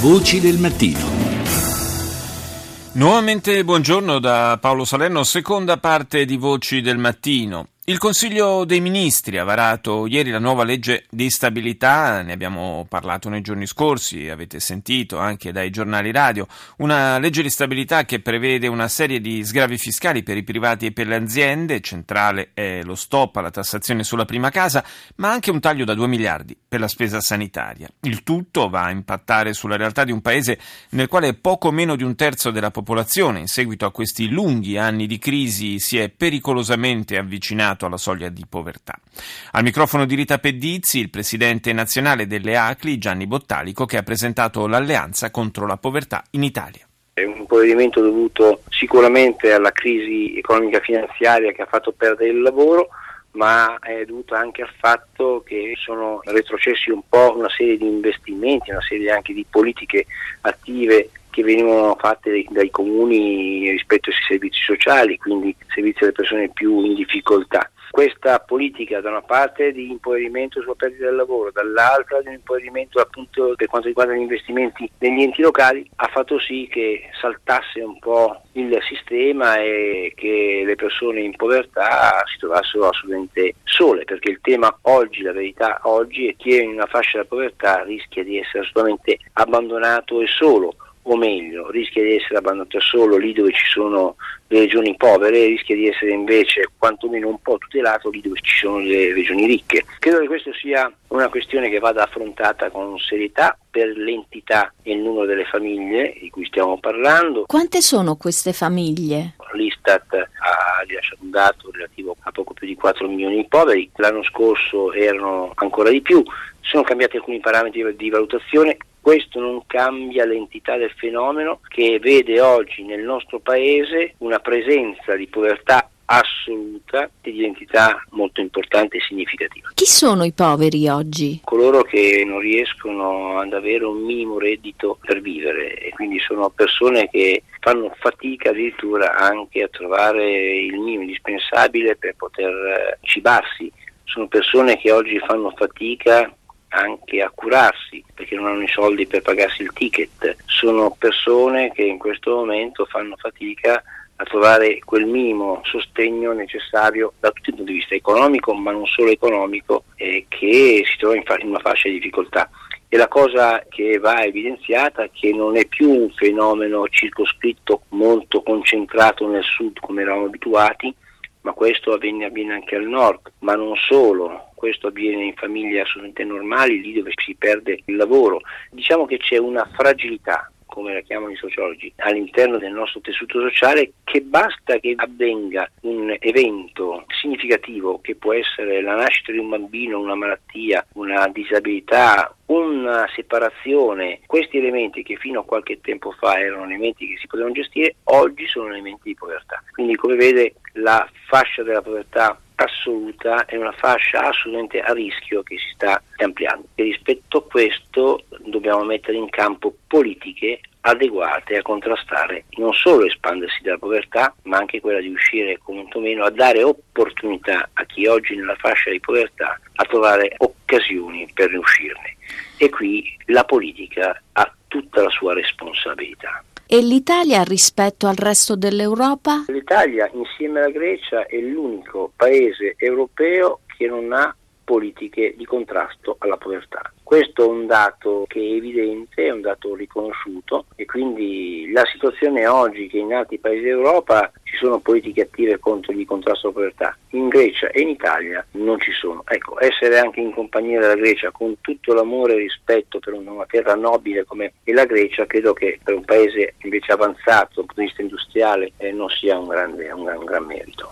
Voci del mattino. Nuovamente buongiorno da Paolo Salerno, seconda parte di Voci del Mattino. Il Consiglio dei Ministri ha varato ieri la nuova legge di stabilità, ne abbiamo parlato nei giorni scorsi, avete sentito anche dai giornali radio, una legge di stabilità che prevede una serie di sgravi fiscali per i privati e per le aziende, centrale è lo stop alla tassazione sulla prima casa, ma anche un taglio da 2 miliardi per la spesa sanitaria. Il tutto va a impattare sulla realtà di un paese nel quale poco meno di un terzo della popolazione, in seguito a questi lunghi anni di crisi, si è pericolosamente avvicinato alla soglia di povertà. Al microfono di Rita Pedizzi, il presidente nazionale delle ACLI, Gianni Bottalico, che ha presentato l'alleanza contro la povertà in Italia. È un provvedimento dovuto sicuramente alla crisi economica finanziaria che ha fatto perdere il lavoro, ma è dovuto anche al fatto che sono retrocessi un po' una serie di investimenti, una serie anche di politiche attive che venivano fatte dai, comuni rispetto ai servizi sociali, quindi servizi alle persone più in difficoltà. Questa politica da una parte di impoverimento sulla perdita del lavoro, dall'altra di un impoverimento appunto per quanto riguarda gli investimenti negli enti locali ha fatto sì che saltasse un po' il sistema e che le persone in povertà si trovassero assolutamente sole, perché il tema oggi, la verità oggi è che in una fascia della povertà rischia di essere assolutamente abbandonato e solo o meglio, rischia di essere abbandonato solo lì dove ci sono le regioni povere, rischia di essere invece quantomeno un po' tutelato lì dove ci sono le regioni ricche. Credo che questa sia una questione che vada affrontata con serietà per l'entità e il numero delle famiglie di cui stiamo parlando. Quante sono queste famiglie? L'Istat ha rilasciato un dato relativo a poco più di 4 milioni di poveri, l'anno scorso erano ancora di più, sono cambiati alcuni parametri di valutazione, questo non cambia l'entità del fenomeno che vede oggi nel nostro paese una presenza di povertà assoluta e di entità molto importante e significativa. Chi sono i poveri oggi? Coloro che non riescono ad avere un minimo reddito per vivere e quindi sono persone che fanno fatica addirittura anche a trovare il minimo indispensabile per poter eh, cibarsi. Sono persone che oggi fanno fatica anche a curarsi perché non hanno i soldi per pagarsi il ticket. Sono persone che in questo momento fanno fatica a trovare quel minimo sostegno necessario da tutti i punti di vista economico, ma non solo economico, eh, che si trova in, fa- in una fascia di difficoltà. E la cosa che va evidenziata è che non è più un fenomeno circoscritto molto concentrato nel sud come eravamo abituati, ma questo avviene, avviene anche al nord, ma non solo, questo avviene in famiglie assolutamente normali, lì dove si perde il lavoro. Diciamo che c'è una fragilità come la chiamano i sociologi, all'interno del nostro tessuto sociale che basta che avvenga un evento significativo che può essere la nascita di un bambino, una malattia, una disabilità, una separazione, questi elementi che fino a qualche tempo fa erano elementi che si potevano gestire, oggi sono elementi di povertà. Quindi come vede la fascia della povertà assoluta è una fascia assolutamente a rischio che si sta ampliando e rispetto a questo dobbiamo mettere in campo politiche adeguate a contrastare non solo l'espandersi della povertà ma anche quella di uscire quantomeno a dare opportunità a chi oggi nella fascia di povertà a trovare occasioni per uscirne e qui la politica ha tutta la sua responsabilità. E l'Italia rispetto al resto dell'Europa? L'Italia insieme alla Grecia è l'unico paese europeo che non ha politiche di contrasto alla povertà. Questo è un dato che è evidente, è un dato riconosciuto e quindi la situazione oggi che in altri paesi d'Europa ci sono politiche attive contro il contrasto alla povertà, in Grecia e in Italia non ci sono. Ecco, essere anche in compagnia della Grecia con tutto l'amore e rispetto per una terra nobile come è la Grecia, credo che per un paese invece avanzato dal punto di vista industriale eh, non sia un, grande, un, gran, un gran merito.